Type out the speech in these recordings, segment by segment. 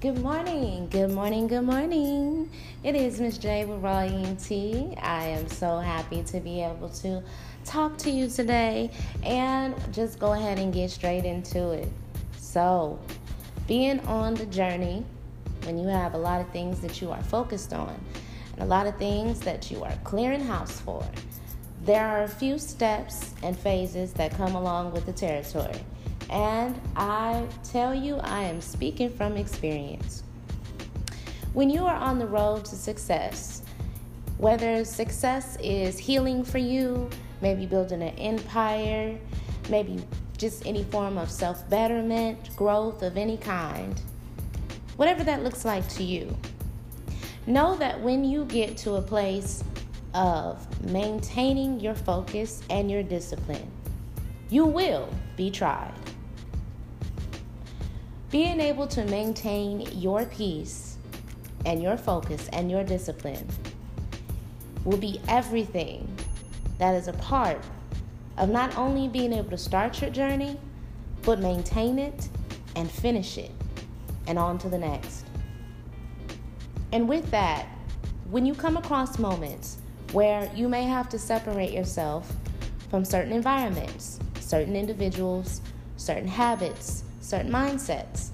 Good morning, good morning, good morning. It is Miss J with Raw ENT. I am so happy to be able to talk to you today and just go ahead and get straight into it. So, being on the journey when you have a lot of things that you are focused on and a lot of things that you are clearing house for, there are a few steps and phases that come along with the territory. And I tell you, I am speaking from experience. When you are on the road to success, whether success is healing for you, maybe building an empire, maybe just any form of self betterment, growth of any kind, whatever that looks like to you, know that when you get to a place of maintaining your focus and your discipline, you will be tried. Being able to maintain your peace and your focus and your discipline will be everything that is a part of not only being able to start your journey, but maintain it and finish it and on to the next. And with that, when you come across moments where you may have to separate yourself from certain environments, certain individuals, certain habits, certain mindsets.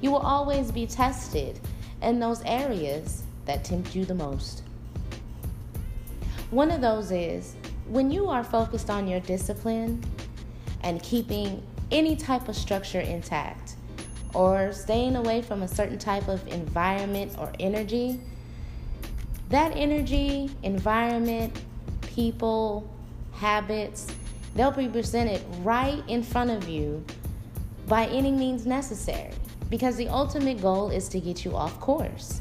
You will always be tested in those areas that tempt you the most. One of those is when you are focused on your discipline and keeping any type of structure intact or staying away from a certain type of environment or energy, that energy, environment, people, habits, they'll be presented right in front of you by any means necessary because the ultimate goal is to get you off course.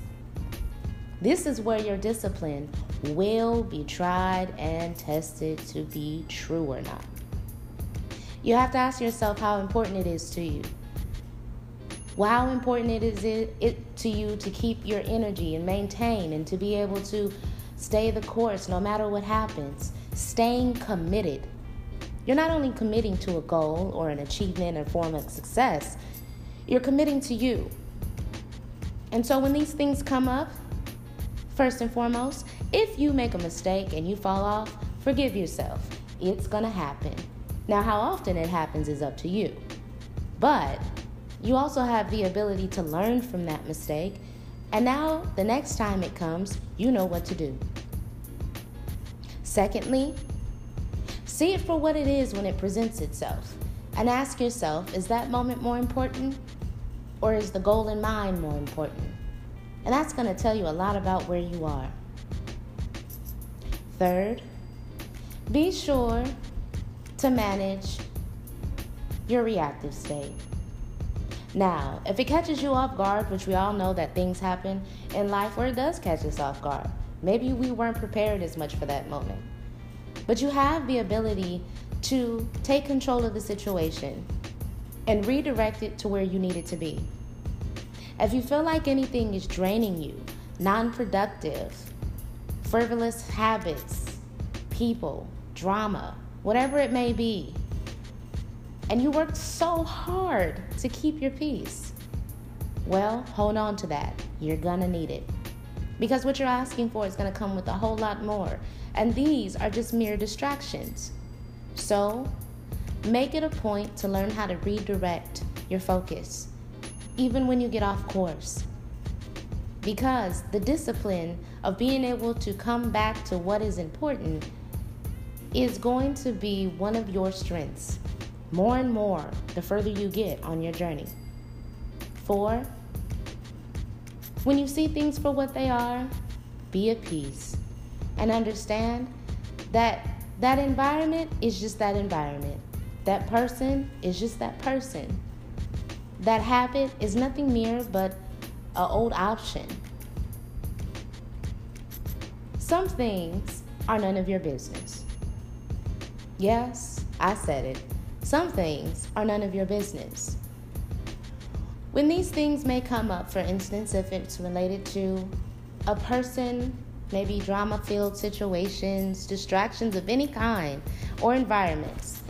This is where your discipline will be tried and tested to be true or not. You have to ask yourself how important it is to you. Well, how important it is it, it to you to keep your energy and maintain and to be able to stay the course no matter what happens. Staying committed you're not only committing to a goal or an achievement or form of success, you're committing to you. And so when these things come up, first and foremost, if you make a mistake and you fall off, forgive yourself. It's to happen. Now, how often it happens is up to you. But you also have the ability to learn from that mistake. And now, the next time it comes, you know what to do. Secondly, See it for what it is when it presents itself. And ask yourself is that moment more important? Or is the goal in mind more important? And that's going to tell you a lot about where you are. Third, be sure to manage your reactive state. Now, if it catches you off guard, which we all know that things happen in life where it does catch us off guard, maybe we weren't prepared as much for that moment. But you have the ability to take control of the situation and redirect it to where you need it to be. If you feel like anything is draining you, non productive, frivolous habits, people, drama, whatever it may be, and you worked so hard to keep your peace, well, hold on to that. You're gonna need it. Because what you're asking for is gonna come with a whole lot more. And these are just mere distractions. So, make it a point to learn how to redirect your focus, even when you get off course. Because the discipline of being able to come back to what is important is going to be one of your strengths more and more the further you get on your journey. Four, when you see things for what they are, be at peace and understand that that environment is just that environment. That person is just that person. That habit is nothing mere but an old option. Some things are none of your business. Yes, I said it. Some things are none of your business. When these things may come up, for instance, if it's related to a person maybe drama filled situations, distractions of any kind, or environments.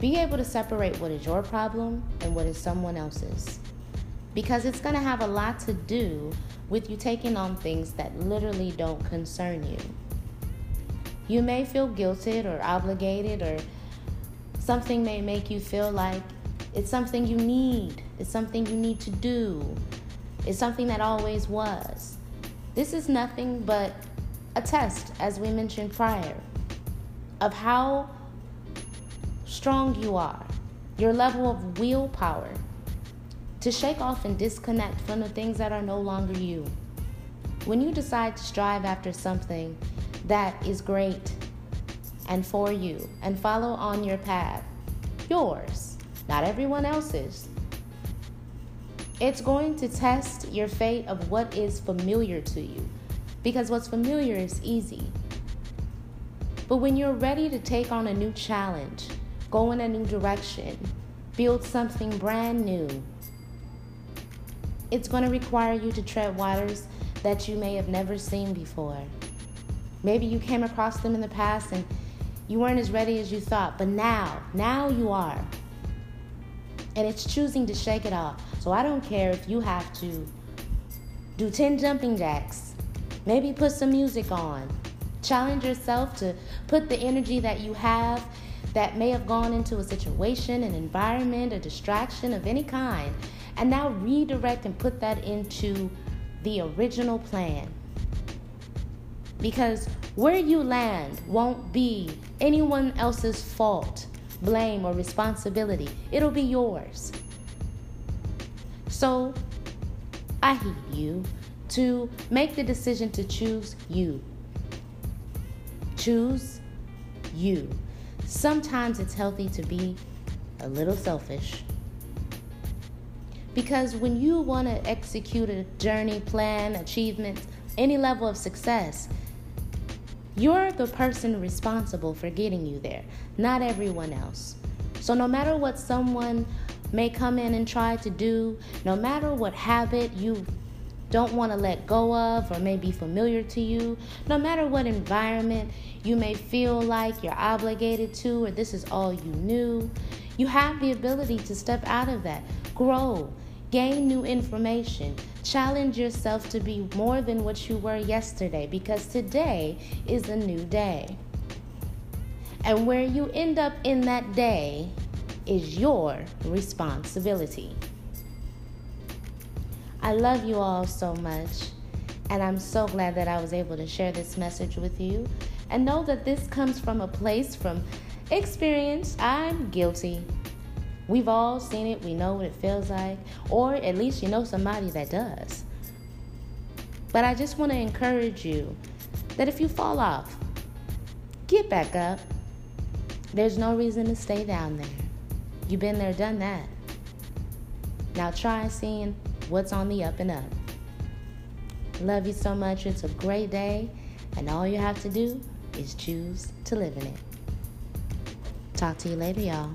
Be able to separate what is your problem and what is someone else's. because it's going to have a lot to do with you taking on things that literally don't concern you. You may feel guilted or obligated, or something may make you feel like it's something you need, it's something you need to do, it's something that always was. This is nothing but a test, as we mentioned prior, of how strong you are, your level of willpower to shake off and disconnect from the things that are no longer you. When you decide to strive after something that is great and for you and follow on your path, yours, not everyone else's, it's going to test your fate of what is familiar to you because what's familiar is easy. But when you're ready to take on a new challenge, go in a new direction, build something brand new, it's going to require you to tread waters that you may have never seen before. Maybe you came across them in the past and you weren't as ready as you thought, but now, now you are. And it's choosing to shake it off. So I don't care if you have to do 10 jumping jacks, maybe put some music on. Challenge yourself to put the energy that you have that may have gone into a situation, an environment, a distraction of any kind, and now redirect and put that into the original plan. Because where you land won't be anyone else's fault, blame, or responsibility. It'll be yours. So I heed you to make the decision to choose you. Choose you. Sometimes it's healthy to be a little selfish. Because when you want to execute a journey, plan, achievement, any level of success, you're the person responsible for getting you there, not everyone else. So, no matter what someone may come in and try to do, no matter what habit you don't want to let go of or may be familiar to you, no matter what environment you may feel like you're obligated to or this is all you knew, you have the ability to step out of that, grow, gain new information, challenge yourself to be more than what you were yesterday because today is a new day. And where you end up in that day is your responsibility. I love you all so much, and I'm so glad that I was able to share this message with you. And know that this comes from a place from experience. I'm guilty. We've all seen it, we know what it feels like, or at least you know somebody that does. But I just want to encourage you that if you fall off, get back up. There's no reason to stay down there. You've been there, done that. Now try seeing what's on the up and up. Love you so much. It's a great day, and all you have to do is choose to live in it. Talk to you later, y'all.